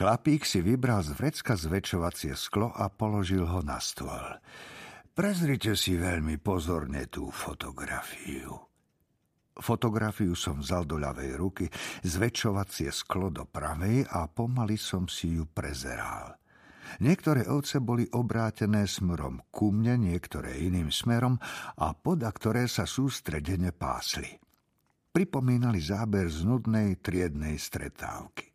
Chlapík si vybral z vrecka zväčšovacie sklo a položil ho na stôl. Prezrite si veľmi pozorne tú fotografiu. Fotografiu som vzal do ľavej ruky, zväčšovacie sklo do pravej a pomaly som si ju prezeral. Niektoré ovce boli obrátené smerom ku mne, niektoré iným smerom a poda ktoré sa sústredene pásli. Pripomínali záber z nudnej triednej stretávky.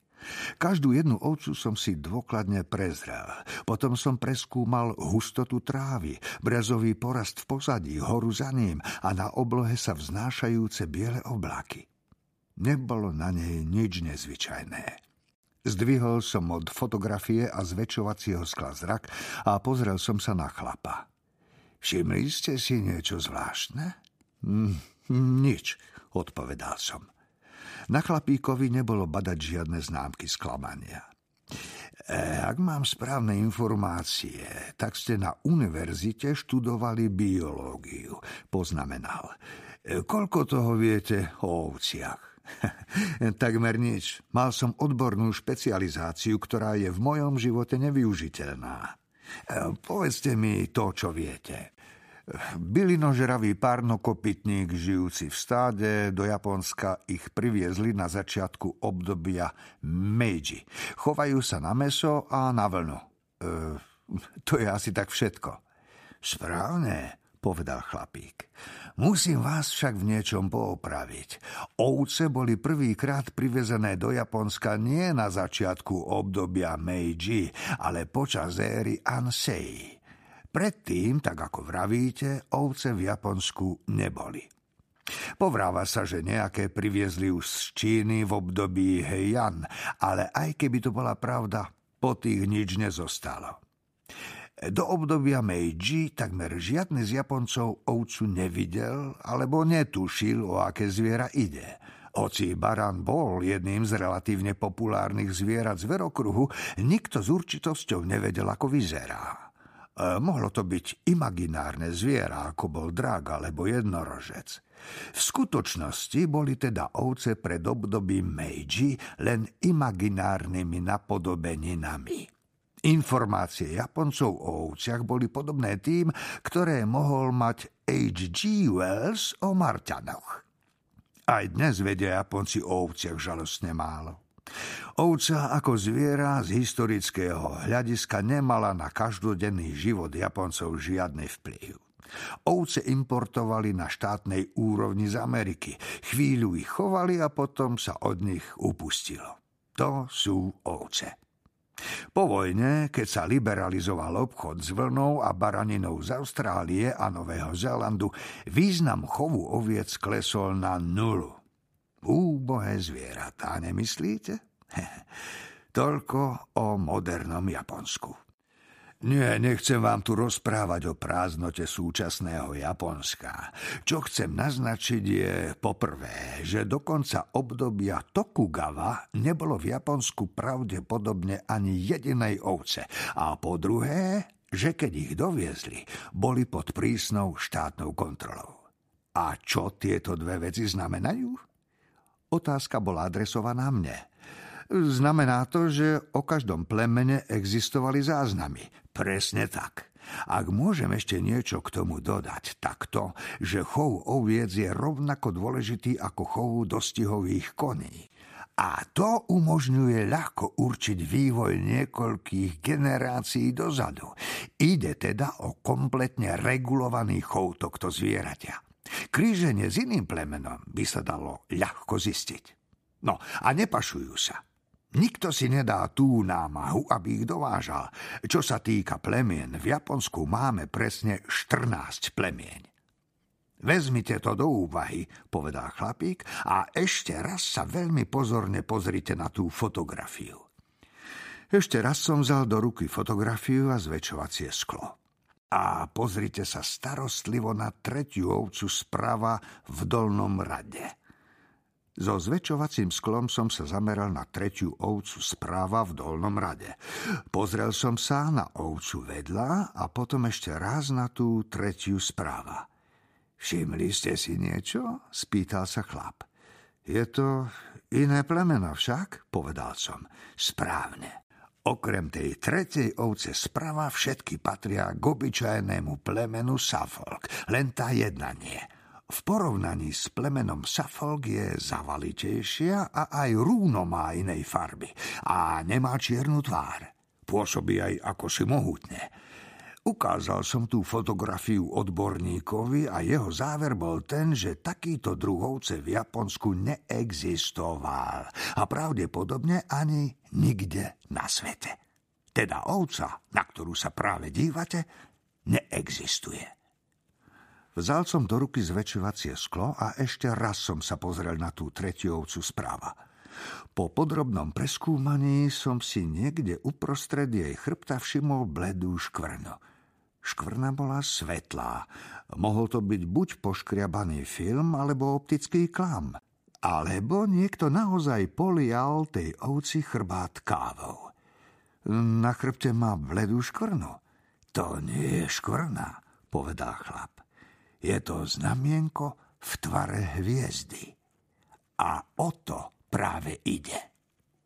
Každú jednu ovcu som si dôkladne prezrel. Potom som preskúmal hustotu trávy, brezový porast v pozadí, horu za ním a na oblohe sa vznášajúce biele oblaky. Nebolo na nej nič nezvyčajné. Zdvihol som od fotografie a zväčšovacieho skla zrak a pozrel som sa na chlapa. Všimli ste si niečo zvláštne? Hm, nič, odpovedal som. Na chlapíkovi nebolo badať žiadne známky sklamania. E, ak mám správne informácie, tak ste na univerzite študovali biológiu, poznamenal. E, koľko toho viete o ovciach? Takmer nič. Mal som odbornú špecializáciu, ktorá je v mojom živote nevyužiteľná. E, povedzte mi to, čo viete. Bylinožravý párnokopytník žijúci v stáde do Japonska ich priviezli na začiatku obdobia Meiji. Chovajú sa na meso a na vlnu. E, to je asi tak všetko. Správne, povedal chlapík. Musím vás však v niečom poopraviť. Ovce boli prvýkrát privezené do Japonska nie na začiatku obdobia Meiji, ale počas éry Ansei. Predtým, tak ako vravíte, ovce v Japonsku neboli. Povráva sa, že nejaké priviezli už z Číny v období Heian, ale aj keby to bola pravda, po tých nič nezostalo. Do obdobia Meiji takmer žiadny z Japoncov ovcu nevidel alebo netušil, o aké zviera ide. Hoci barán bol jedným z relatívne populárnych zvierat z verokruhu, nikto s určitosťou nevedel, ako vyzerá. E, mohlo to byť imaginárne zviera, ako bol drak alebo jednorožec. V skutočnosti boli teda ovce pred obdobím Meiji len imaginárnymi napodobeninami. Informácie Japoncov o ovciach boli podobné tým, ktoré mohol mať H.G. Wells o Marťanoch. Aj dnes vedia Japonci o ovciach žalostne málo. Ovca ako zviera z historického hľadiska nemala na každodenný život Japoncov žiadny vplyv. Ovce importovali na štátnej úrovni z Ameriky. Chvíľu ich chovali a potom sa od nich upustilo. To sú ovce. Po vojne, keď sa liberalizoval obchod s vlnou a baraninou z Austrálie a Nového Zélandu, význam chovu oviec klesol na nulu. Úbohé zvieratá, nemyslíte? Toľko o modernom Japonsku. Nie, nechcem vám tu rozprávať o prázdnote súčasného Japonska. Čo chcem naznačiť je poprvé, že do konca obdobia Tokugawa nebolo v Japonsku pravdepodobne ani jedinej ovce. A po druhé, že keď ich doviezli, boli pod prísnou štátnou kontrolou. A čo tieto dve veci znamenajú? Otázka bola adresovaná mne – Znamená to, že o každom plemene existovali záznamy. Presne tak. Ak môžem ešte niečo k tomu dodať, tak to, že chov oviec je rovnako dôležitý ako chov dostihových koní. A to umožňuje ľahko určiť vývoj niekoľkých generácií dozadu. Ide teda o kompletne regulovaný chov tohto zvieraťa. Kríženie s iným plemenom by sa dalo ľahko zistiť. No a nepašujú sa. Nikto si nedá tú námahu, aby ich dovážal. Čo sa týka plemien, v Japonsku máme presne 14 plemieň. Vezmite to do úvahy, povedal chlapík, a ešte raz sa veľmi pozorne pozrite na tú fotografiu. Ešte raz som vzal do ruky fotografiu a zväčšovacie sklo. A pozrite sa starostlivo na tretiu ovcu sprava v dolnom rade – so zväčšovacím sklom som sa zameral na tretiu ovcu správa v dolnom rade. Pozrel som sa na ovcu vedľa a potom ešte raz na tú tretiu správa. Všimli ste si niečo? spýtal sa chlap. Je to iné plemeno však, povedal som. Správne. Okrem tej tretej ovce sprava všetky patria k obyčajnému plemenu Suffolk, len tá jedna nie. V porovnaní s plemenom Suffolk je zavalitejšia a aj rúno má inej farby a nemá čiernu tvár. Pôsobí aj ako si mohutne. Ukázal som tú fotografiu odborníkovi a jeho záver bol ten, že takýto druhovce v Japonsku neexistoval a pravdepodobne ani nikde na svete. Teda ovca, na ktorú sa práve dívate, neexistuje. Vzal som do ruky zväčšovacie sklo a ešte raz som sa pozrel na tú tretiu ovcu správa. Po podrobnom preskúmaní som si niekde uprostred jej chrbta všimol bledú škvrnu. Škvrna bola svetlá. Mohol to byť buď poškriabaný film, alebo optický klam. Alebo niekto naozaj polial tej ovci chrbát kávou. Na chrbte má bledú škvrnu. To nie je škvrna, povedal chlap. Je to znamienko v tvare hviezdy. A o to práve ide.